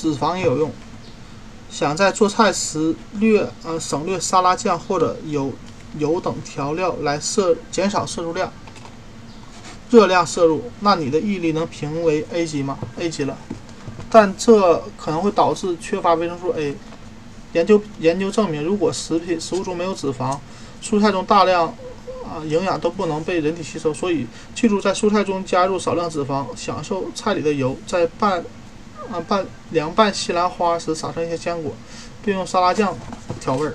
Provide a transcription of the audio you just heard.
脂肪也有用。想在做菜时略呃省略沙拉酱或者油油等调料来摄减少摄入量，热量摄入，那你的毅力能评为 A 级吗？A 级了，但这可能会导致缺乏维生素 A。研究研究证明，如果食品食物中没有脂肪，蔬菜中大量啊营养都不能被人体吸收。所以记住，在蔬菜中加入少量脂肪，享受菜里的油。在拌啊拌凉拌西兰花时，撒上一些坚果，并用沙拉酱调味儿。